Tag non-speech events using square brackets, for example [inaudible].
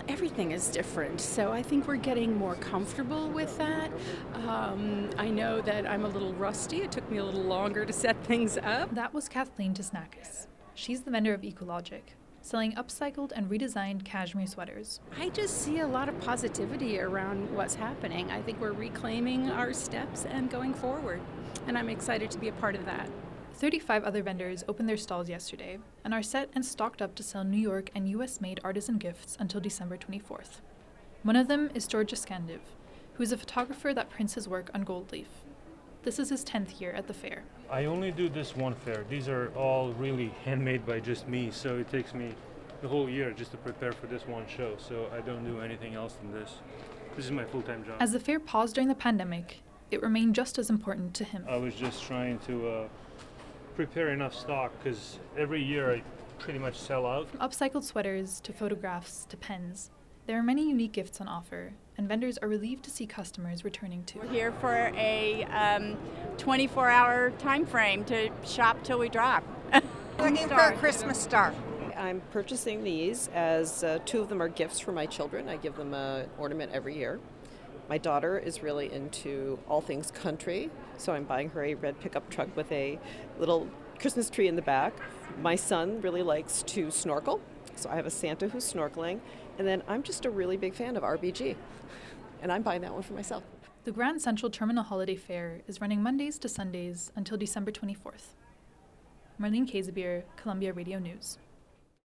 Well, everything is different, so I think we're getting more comfortable with that. Um, I know that I'm a little rusty. It took me a little longer to set things up. That was Kathleen Tisnakis. She's the vendor of Ecologic, selling upcycled and redesigned cashmere sweaters. I just see a lot of positivity around what's happening. I think we're reclaiming our steps and going forward, and I'm excited to be a part of that. 35 other vendors opened their stalls yesterday and are set and stocked up to sell New York and US made artisan gifts until December 24th. One of them is George Skandiv, who is a photographer that prints his work on gold leaf. This is his 10th year at the fair. I only do this one fair. These are all really handmade by just me, so it takes me the whole year just to prepare for this one show. So I don't do anything else than this. This is my full time job. As the fair paused during the pandemic, it remained just as important to him. I was just trying to uh, prepare enough stock because every year I pretty much sell out. From upcycled sweaters to photographs to pens, there are many unique gifts on offer, and vendors are relieved to see customers returning to. We're here for a um, 24-hour time frame to shop till we drop. [laughs] Looking for a Christmas star. I'm purchasing these as uh, two of them are gifts for my children. I give them an ornament every year. My daughter is really into all things country, so I'm buying her a red pickup truck with a little Christmas tree in the back. My son really likes to snorkel, so I have a Santa who's snorkeling. And then I'm just a really big fan of RBG, and I'm buying that one for myself. The Grand Central Terminal Holiday Fair is running Mondays to Sundays until December 24th. Marlene Kazebier, Columbia Radio News.